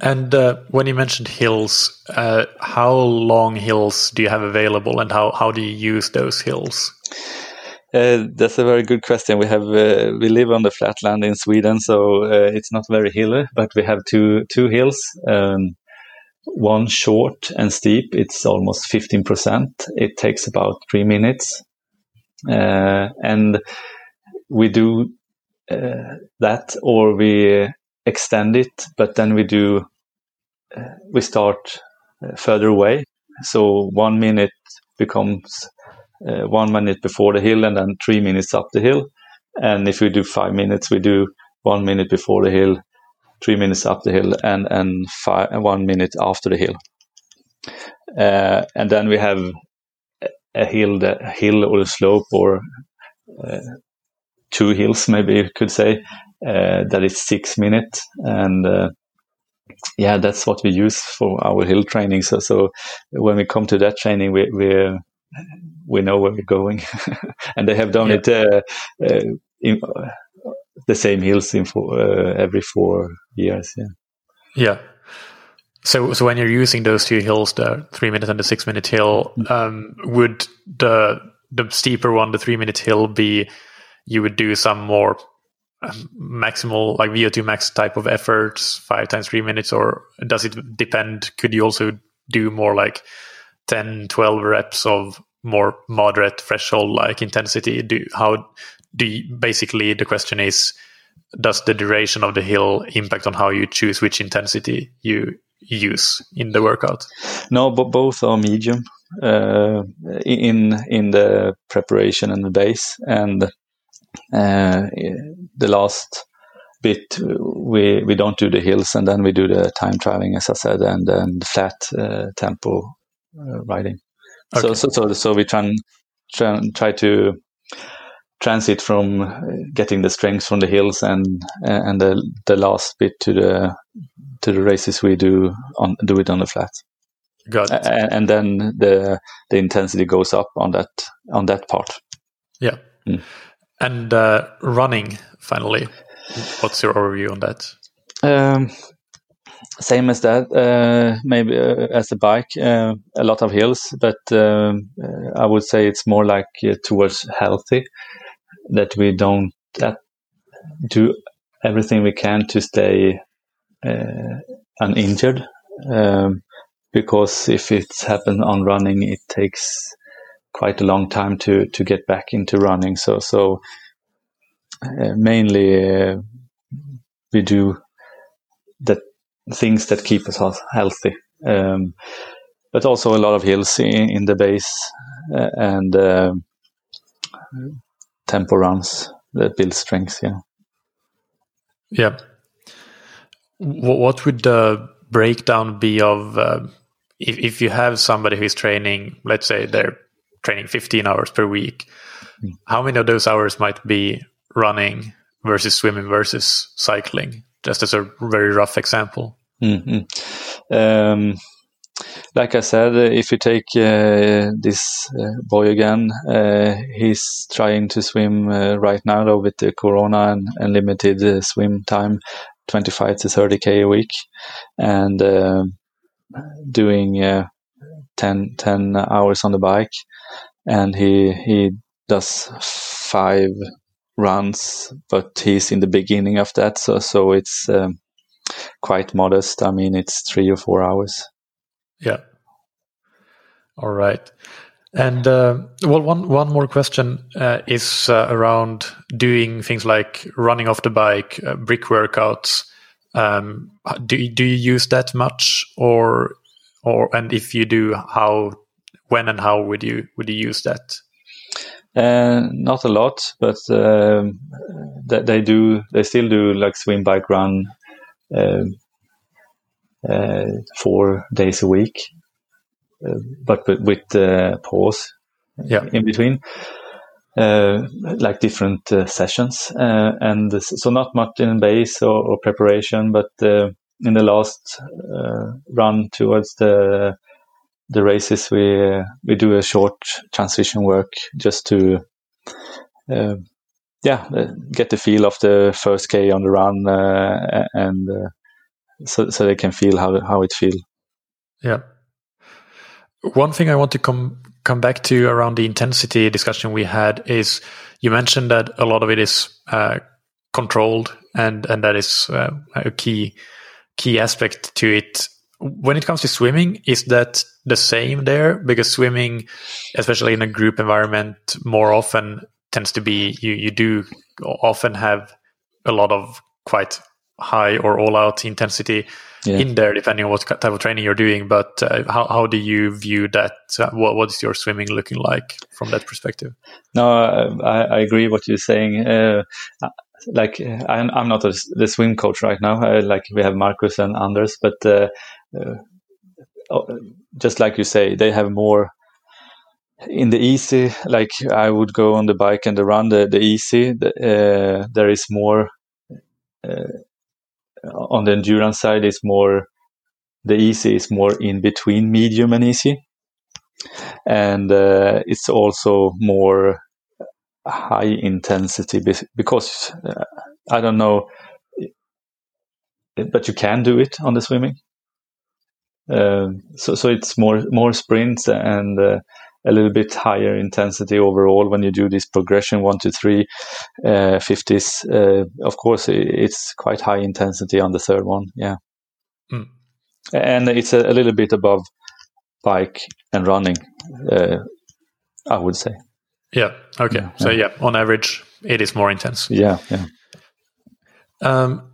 And uh, when you mentioned hills, uh, how long hills do you have available, and how, how do you use those hills? Uh, that's a very good question. We have uh, we live on the flatland in Sweden, so uh, it's not very hilly, but we have two two hills. Um, one short and steep. It's almost fifteen percent. It takes about three minutes, and we do that, or we extend it, but then we do uh, we start uh, further away. So one minute becomes uh, one minute before the hill, and then three minutes up the hill. And if we do five minutes, we do one minute before the hill, three minutes up the hill, and and five one minute after the hill. Uh, and then we have a hill, the hill or a slope, or uh, two hills, maybe you could say, uh, that is six minutes and uh, yeah that's what we use for our hill training. So so when we come to that training we we we know where we're going. And they have done it uh, uh in uh, the same hills in for, uh, every four years yeah. Yeah so, so when you're using those two hills, the three minute and the six minute hill, mm. um, would the the steeper one, the three minute hill, be you would do some more maximal like VO2 max type of efforts, five times three minutes, or does it depend? Could you also do more like 10, 12 reps of more moderate threshold like intensity? Do how do you, basically the question is does the duration of the hill impact on how you choose which intensity you use in the workout? No, but both are medium uh, in in the preparation and the base, and uh, the last bit we we don't do the hills and then we do the time traveling as I said and then flat uh, tempo uh, riding. Okay. So, so so so we try try, try to transit from getting the strength from the hills and and the the last bit to the to the races we do on do it on the flat. Got it. And, and then the the intensity goes up on that on that part. Yeah. Mm. And uh, running, finally, what's your overview on that? Um, same as that, uh, maybe uh, as a bike, uh, a lot of hills, but um, uh, I would say it's more like uh, towards healthy that we don't do everything we can to stay uninjured. Um, because if it's happened on running, it takes quite a long time to to get back into running. So so uh, mainly uh, we do the things that keep us healthy, um, but also a lot of hills in, in the base uh, and uh, tempo runs that build strength. Yeah. Yeah. What would the breakdown be of uh, if, if you have somebody who is training, let's say they're training 15 hours per week, mm. how many of those hours might be running versus swimming versus cycling? Just as a very rough example. Mm-hmm. Um, like I said, if you take uh, this uh, boy again, uh, he's trying to swim uh, right now though, with the corona and, and limited uh, swim time, 25 to 30k a week, and doing 10, 10 hours on the bike and he he does five runs, but he's in the beginning of that, so so it's um, quite modest. I mean, it's three or four hours. Yeah. All right. And uh, well, one one more question uh, is uh, around doing things like running off the bike, uh, brick workouts. Um, do do you use that much, or or and if you do, how, when, and how would you would you use that? Uh, not a lot, but um, they, they do. They still do like swim, bike, run, uh, uh, four days a week, but with, with uh, pause yeah. in between. Uh, like different uh, sessions, uh, and so not much in base or, or preparation, but uh, in the last uh, run towards the the races, we we do a short transition work just to yeah get the feel of the first k on the run and so so they can feel how how it feels. Yeah. One thing I want to come come back to around the intensity discussion we had is you mentioned that a lot of it is uh, controlled and and that is uh, a key key aspect to it. When it comes to swimming, is that the same there? Because swimming, especially in a group environment, more often tends to be you you do often have a lot of quite high or all out intensity yeah. in there, depending on what type of training you're doing. But uh, how, how do you view that? Uh, what, what is your swimming looking like from that perspective? No, I, I agree what you're saying. Uh, like I'm, I'm not a, the swim coach right now. Uh, like we have Marcus and Anders, but uh, uh, oh, just like you say, they have more in the easy. Like I would go on the bike and the run the, the easy. The, there is more on the endurance side is more the easy is more in between medium and easy and uh, it's also more high intensity because uh, i don't know but you can do it on the swimming. Uh, so so it's more more sprints and uh, a little bit higher intensity overall when you do this progression one to three uh, 50s. Uh, of course, it's quite high intensity on the third one. Yeah. Mm. And it's a, a, little bit above bike and running, uh, I would say. Yeah. Okay. Yeah, so, yeah. yeah, on average, it is more intense. Yeah. Yeah. Um,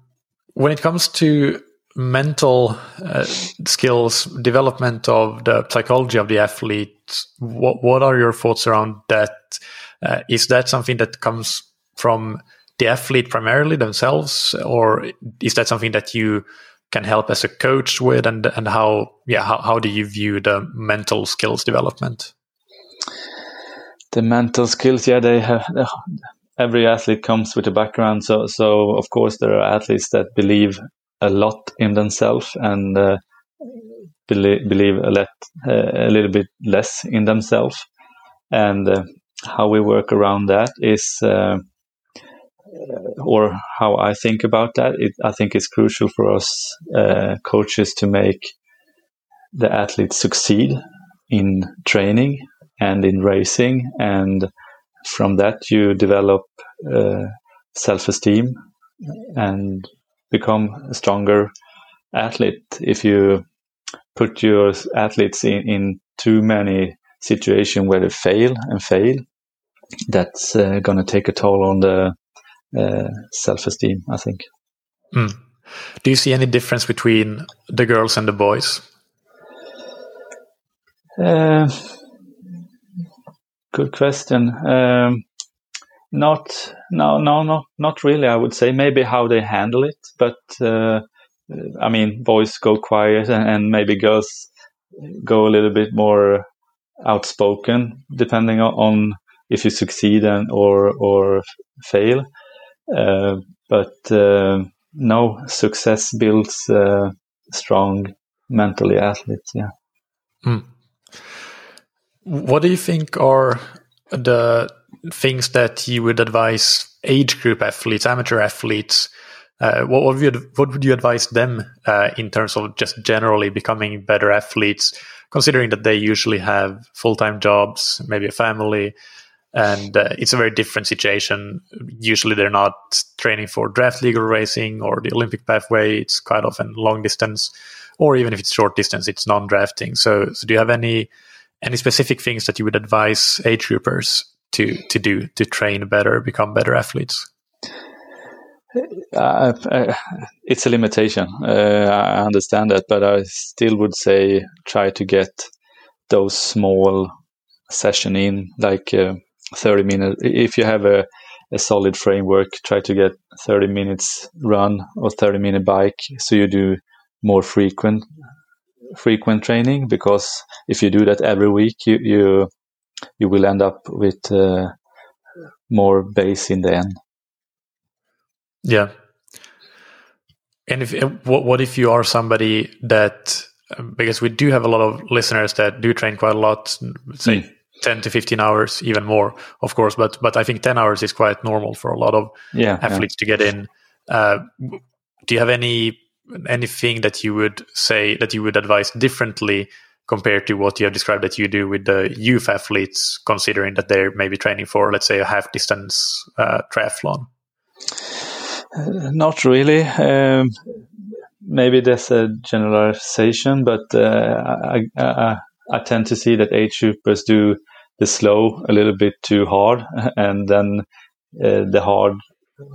when it comes to mental uh, skills development of the psychology of the athlete what what are your thoughts around that? Uh, is that something that comes from the athlete primarily themselves or is that something that you can help as a coach with? And and how yeah how, how do you view the mental skills development? The mental skills yeah they have every athlete comes with a background. So so of course there are athletes that believe a lot in themselves and uh, believe, believe a, let, uh, a little bit less in themselves. And uh, how we work around that is, uh, or how I think about that, it, I think it's crucial for us uh, coaches to make the athletes succeed in training and in racing. And from that, you develop uh, self esteem and become a stronger athlete. If you put your athletes in, in too many situations where they fail and fail that's uh, going to take a toll on the uh, self-esteem i think. Mm. do you see any difference between the girls and the boys? Uh, good question. Um, not, no, no, no, not really. I would say maybe how they handle it, but uh, I mean, boys go quiet, and, and, maybe girls go a little bit more outspoken, depending on if you succeed and or or fail. Uh, but uh, no, success builds uh, strong mentally athletes. Yeah. Mm. What do you think are the things that you would advise age group athletes, amateur athletes? Uh, what, what, would you, what would you advise them uh, in terms of just generally becoming better athletes, considering that they usually have full time jobs, maybe a family, and uh, it's a very different situation. Usually, they're not training for draft legal racing or the Olympic pathway. It's quite often long distance, or even if it's short distance, it's non drafting. So, so, do you have any any specific things that you would advise age groupers to to do to train better, become better athletes? Uh, it's a limitation. Uh, I understand that, but I still would say try to get those small session in, like uh, 30 minutes. If you have a, a solid framework, try to get 30 minutes run or 30 minute bike, so you do more frequent frequent training. Because if you do that every week, you you you will end up with uh, more base in the end. Yeah. And if what what if you are somebody that because we do have a lot of listeners that do train quite a lot, say mm. 10 to 15 hours, even more, of course, but but I think 10 hours is quite normal for a lot of yeah, athletes yeah. to get in. Uh, do you have any anything that you would say that you would advise differently compared to what you have described that you do with the youth athletes, considering that they're maybe training for, let's say, a half distance uh, triathlon? Uh, not really. Um, maybe there's a generalization, but uh, I, I, I, tend to see that age groupers do the slow a little bit too hard, and then uh, the hard,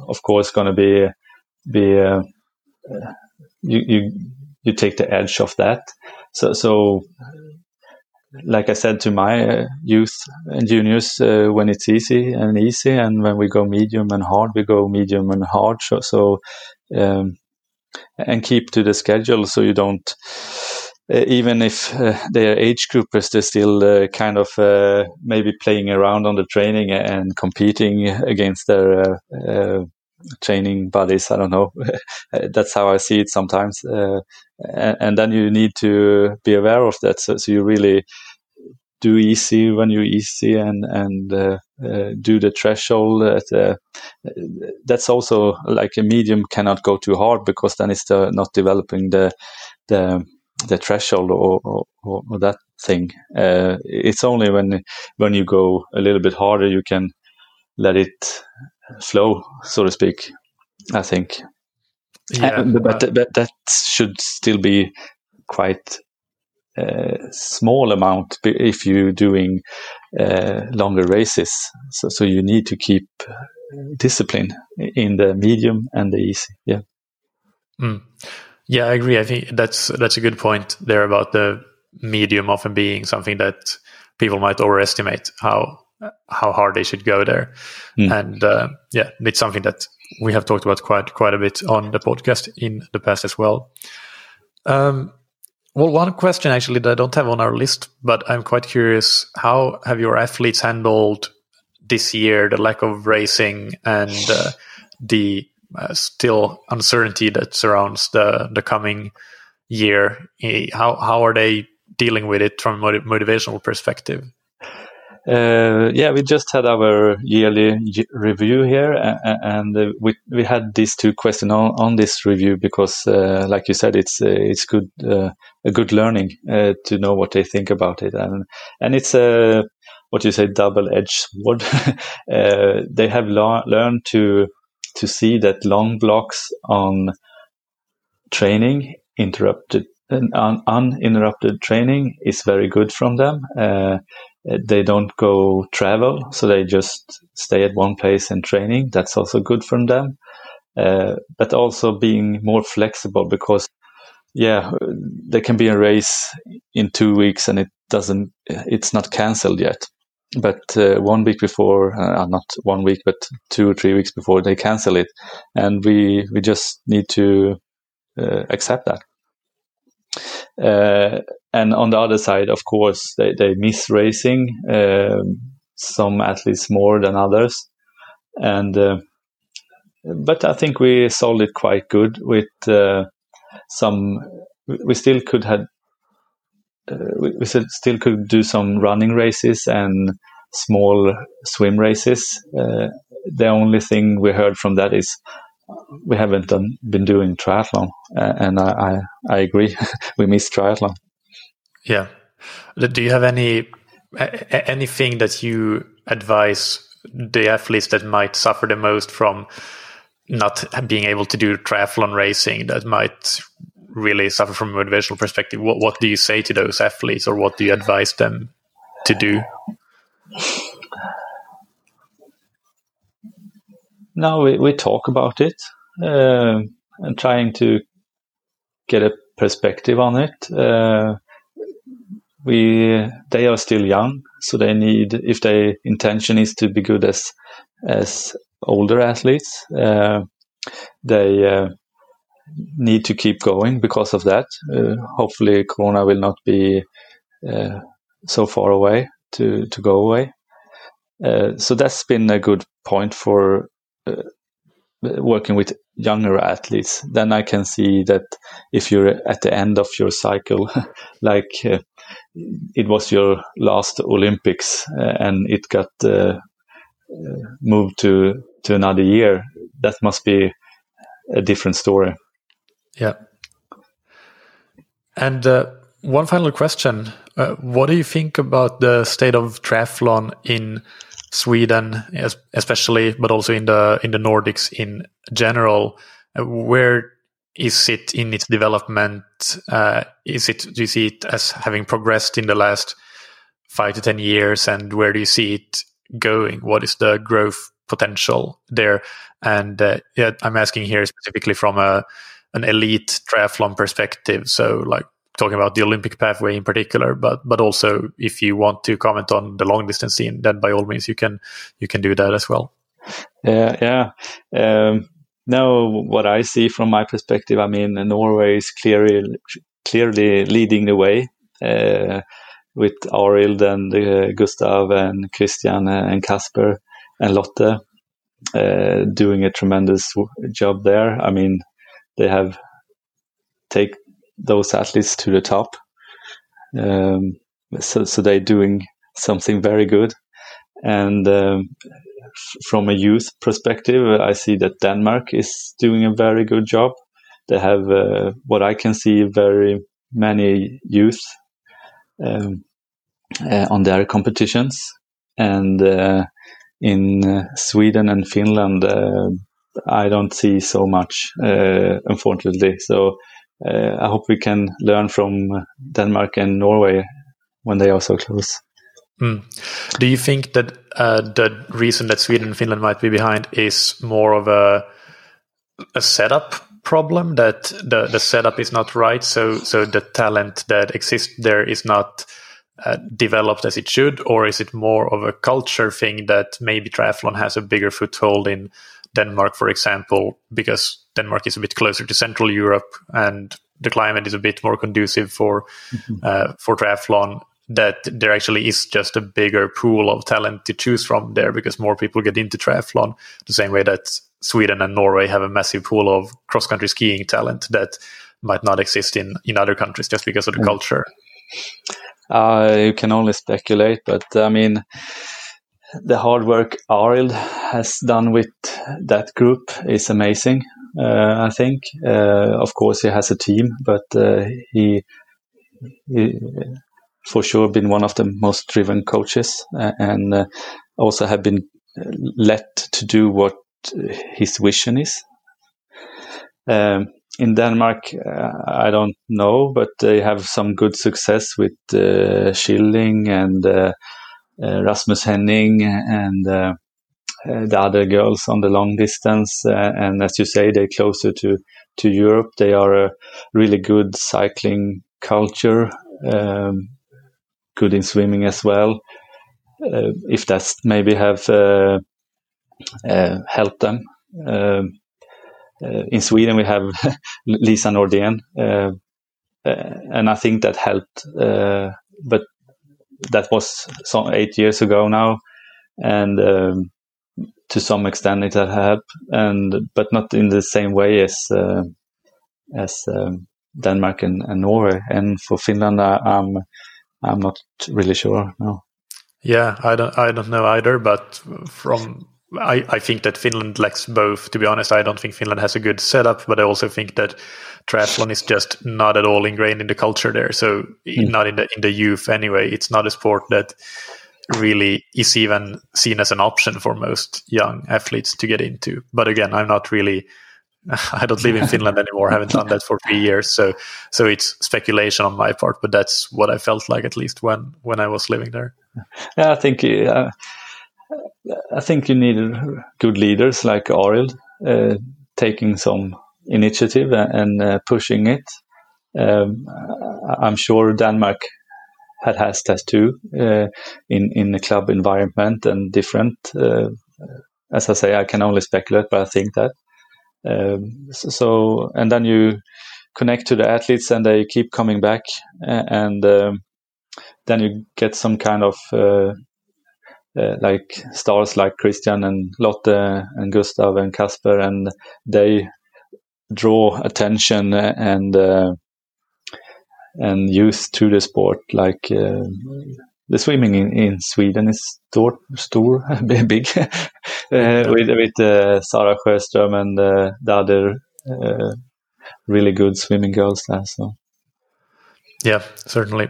of course, going to be be uh, you you you take the edge of that. So so like I said to my uh, youth and juniors, uh, when it's easy and easy, and when we go medium and hard, we go medium and hard. So, so um, and keep to the schedule so you don't. Uh, even if uh, they are age groupers, they're still uh, kind of maybe playing around on the training and competing against their training buddies. I don't know. That's how I see it sometimes. Uh, and, and, then you need to be aware of that. So, so you really do easy when you're easy and and uh, uh, do the threshold. At, that's also like a medium cannot go too hard because then it's the, not developing the the the threshold or, or, or that thing. Uh, it's only when when you go a little bit harder you can let it flow, so to speak. I think, yeah, and, but, uh, but that should still be quite a small amount if you're doing uh, longer races. So, so you need to keep discipline in the medium and the easy. Yeah. Mm. Yeah, I agree. I think that's that's a good point there about the medium often being something that people might overestimate how how hard they should go there. Mm. And uh, yeah, it's something that we have talked about quite quite a bit on the podcast in the past as well. Um, well, one question actually that I don't have on our list, but I'm quite curious: how have your athletes handled this year the lack of racing and uh, the uh, still uncertainty that surrounds the the coming year? How how are they dealing with it from a motivational perspective? Uh, yeah, we just had our yearly review here, and uh, we we had these two questions on, on this review because, uh, like you said, it's uh, it's good uh, a good learning uh, to know what they think about it, and and it's a what you say double edged sword. they have learned to to see that long blocks on training interrupted un- uninterrupted training is very good from them. Uh, they don't go travel, so they just stay at one place and training. That's also good for them. Uh, but also being more flexible because, yeah, there can be a race in two weeks and it doesn't, it's not cancelled yet. But uh, one week before, uh, not one week, but two or three weeks before, they cancel it, and we we just need to uh, accept that. Uh, and on the other side, of course, they, they miss racing. Um, some athletes more than others, and uh, but I think we solved it quite good with uh, some. We still could have. Uh, we, we still could do some running races and small swim races. Uh, the only thing we heard from that is we haven't done, been doing triathlon, and I, I, I agree. we miss triathlon. Yeah. Do you have any anything that you advise the athletes that might suffer the most from not being able to do triathlon racing that might really suffer from a motivational perspective? What what do you say to those athletes, or what do you advise them to do? No, we, we talk about it. uh, and trying to get a perspective on it. Uh, we they are still young, so they need if their intention is to be good as as older athletes, uh, they uh, need to keep going because of that. Uh, hopefully, Corona will not be uh, so far away to to go away. So that's been a good point for working with younger athletes. Then I can see that if you're at the end of your cycle, like uh, it was your last Olympics uh, and it got uh, moved to to another year, that must be a different story. Yeah. And uh, one final question: uh, What do you think about the state of triathlon in Sweden, especially, but also in the in the Nordics in general? Uh, where is it in its development? Uh, is it do you see it as having progressed in the last five to ten years, and where do you see it going? What is the growth potential there? And uh, yeah, I'm asking here specifically from a an elite triathlon perspective. So like talking about the Olympic pathway in particular, but but also if you want to comment on the long distance scene, then by all means you can you can do that as well. Yeah, yeah. Um, no, what I see from my perspective, I mean, Norway is clearly clearly leading the way uh, with Arild and uh, Gustav and Kristian and Casper and Lotte uh, doing a tremendous job there. I mean, they have take those athletes to the top. Um, so, so they're doing something very good. And um, from a youth perspective, I see that Denmark is doing a very good job. They have uh, what I can see very many youth um, uh, on their competitions, and uh, in uh, Sweden and Finland, uh, I don't see so much, uh, unfortunately. So I hope we can learn from Denmark and Norway when they are so close. Mm. Do you think that uh, the reason that Sweden and Finland might be behind is more of a a setup problem that the the setup is not right, so so the talent that exists there is not uh, developed as it should, or is it more of a culture thing that maybe triathlon has a bigger foothold in Denmark, for example, because Denmark is a bit closer to Central Europe and the climate is a bit more conducive for mm-hmm. uh, for triathlon. That there actually is just a bigger pool of talent to choose from there because more people get into triathlon. The same way that Sweden and Norway have a massive pool of cross country skiing talent that might not exist in in other countries just because of the mm. culture. Uh, you can only speculate, but I mean the hard work Arild has done with that group is amazing. Uh, I think, uh, of course, he has a team, but uh, he, he, for sure, been one of the most driven coaches, and uh, also have been let to do what his vision is. Um, in Denmark, uh, I don't know, but they have some good success with uh, Schilling and uh, Rasmus Henning and uh, uh, the other girls on the long distance. and as you say, they're closer to, to Europe. They are a really good cycling culture, um, good in swimming as well. if that's maybe have helped them. Um, uh, in Sweden, we have Lisa Nordén, uh, uh, and I think that helped. but that was some eight years ago now, and um, to some extent it had helped, and but not in the same way as uh, as um, Denmark and, and, Norway. And for Finland, I, am I'm, I'm not really sure. No. Yeah, I don't I don't know either, but from I, I think that Finland lacks both. To be honest, I don't think Finland has a good setup, but I also think that triathlon is just not at all ingrained in the culture there. So mm. not in the in the youth anyway. It's not a sport that really is even seen as an option for most young athletes to get into. But again, I'm not really. I don't live in Finland anymore. I haven't done that for three years, so so it's speculation on my part. But that's what I felt like at least when when I was living there. Yeah, I think. Uh, I think you need good leaders like Arild. Uh, taking some initiative and uh, pushing it. Um, I'm sure Denmark had has that too uh, in in the club environment and different. Uh, as I say, I can only speculate, but I think that. Um, so, and then you connect to the athletes, and they keep coming back, and um, then you get some kind of uh, like stars like Kristian and Lotte and Gustav and Casper, and they draw attention and uh, and youth to the sport. Like uh, the swimming in, in Sweden is stor, stor big, uh, with with Sarah Sjöström and the other really good swimming girls there. So. Yeah, certainly.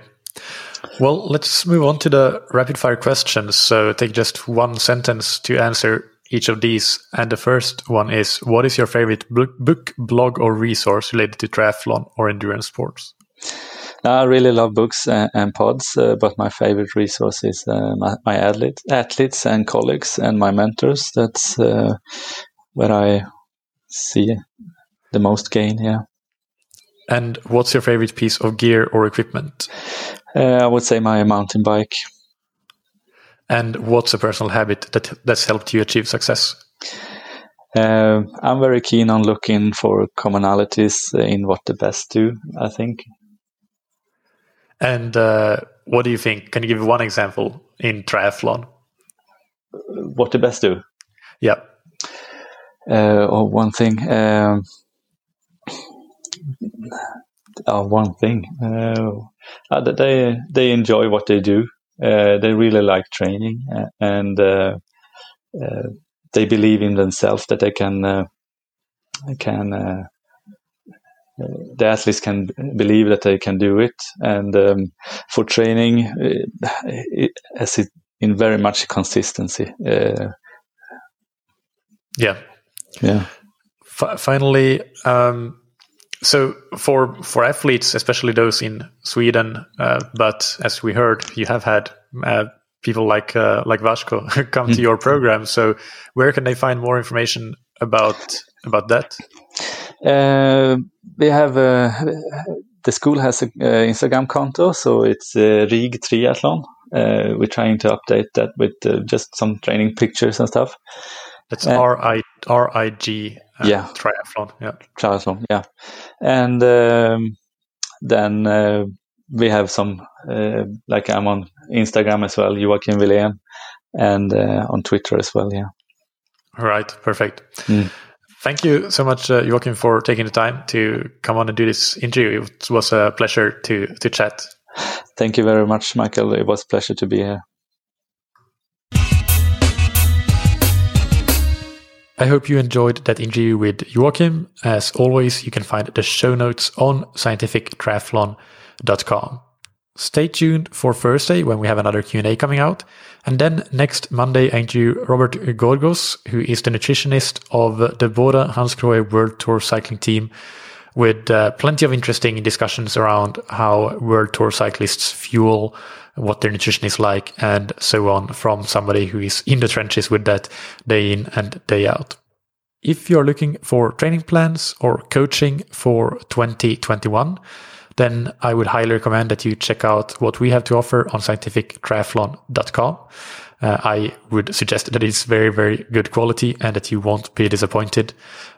Well, let's move on to the rapid fire questions. So take just one sentence to answer each of these. And the first one is What is your favorite book, blog, or resource related to triathlon or endurance sports? I really love books and, and pods, uh, but my favorite resource is uh, my, my athlete, athletes and colleagues and my mentors. That's uh, where I see the most gain. Yeah. And what's your favorite piece of gear or equipment? Uh, I would say my mountain bike. And what's a personal habit that that's helped you achieve success? Uh, I'm very keen on looking for commonalities in what the best do. I think. And uh, what do you think? Can you give one example in triathlon? What the best do? Yeah. Uh, or one thing. Um, uh, one thing. Uh, uh, they they enjoy what they do. Uh, they really like training, uh, and uh, they believe in themselves that they can can the athletes can believe that they can do it. And um, for training, it, it, as it in very much consistency. Uh, yeah, yeah. F- finally, um, so for for athletes, especially those in Sweden, uh, but as we heard, you have had uh, people like uh, like Vasco come to mm. your program. So where can they find more information about about that? Uh, we have uh, the school has an Instagram konto, so it's uh, Rig Triathlon. we're trying to update that with just some training pictures and stuff. That's R I R I G uh, yeah. Triathlon yeah. Triathlon yeah. And um, then uh, we have some uh, like i'm on instagram as well joachim Wilén, and uh, on twitter as well yeah. All right perfect. Mm. thank you so much uh, joachim for taking the time to come on and do this interview. It was a pleasure to to chat. Thank you very much mikael. It was a pleasure to be here I hope you enjoyed that interview with Joachim. As always, you can find the show notes on scientifictriathlon.com. Stay tuned for Thursday when we have another Q&A coming out. And then next Monday, I interview Robert Gorgos, who is the nutritionist of the Bora Hansgrohe World Tour cycling team with uh, plenty of interesting discussions around how World Tour cyclists fuel what their nutrition is like, and so on from somebody who is in the trenches with that day in and day out. If you're looking for training plans or coaching for 2021, then I would highly recommend that you check out what we have to offer on scientifictriathlon.com. Uh, I would suggest that it's very, very good quality and that you won't be disappointed.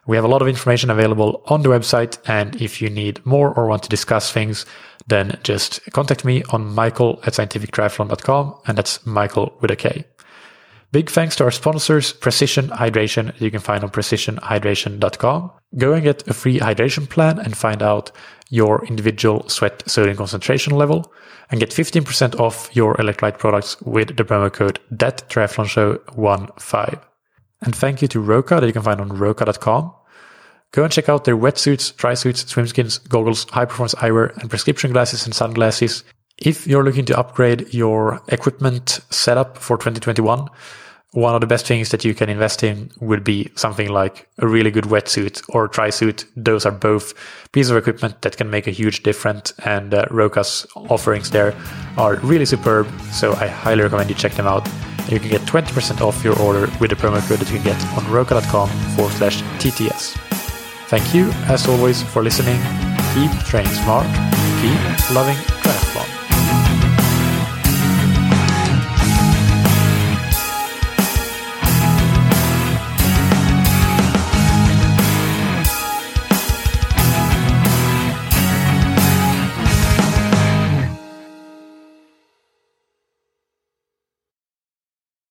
We have a lot of information available on the website. And if you need more or want to discuss things, then just contact me on mikael at scientifictriathlon.com. And that's Mikael with a K. Big thanks to our sponsors, Precision Hydration, you can find on precisionhydration.com. Go and get a free hydration plan and find out your individual sweat sodium concentration level and get 15% off your electrolyte products with the promo code that triathlon show 15. And thank you to Roka that you can find on roka.com. Go and check out their wetsuits, dry suits, swimskins, goggles, high performance eyewear, and prescription glasses and sunglasses. If you're looking to upgrade your equipment setup for 2021, one of the best things that you can invest in would be something like a really good wetsuit or tri suit. Those are both pieces of equipment that can make a huge difference, and uh, Roka's offerings there are really superb. So I highly recommend you check them out. You can get 20% off your order with the promo code that you can get on roka.com forward slash TTS. Thank you, as always, for listening. Keep training smart, keep loving triathlon.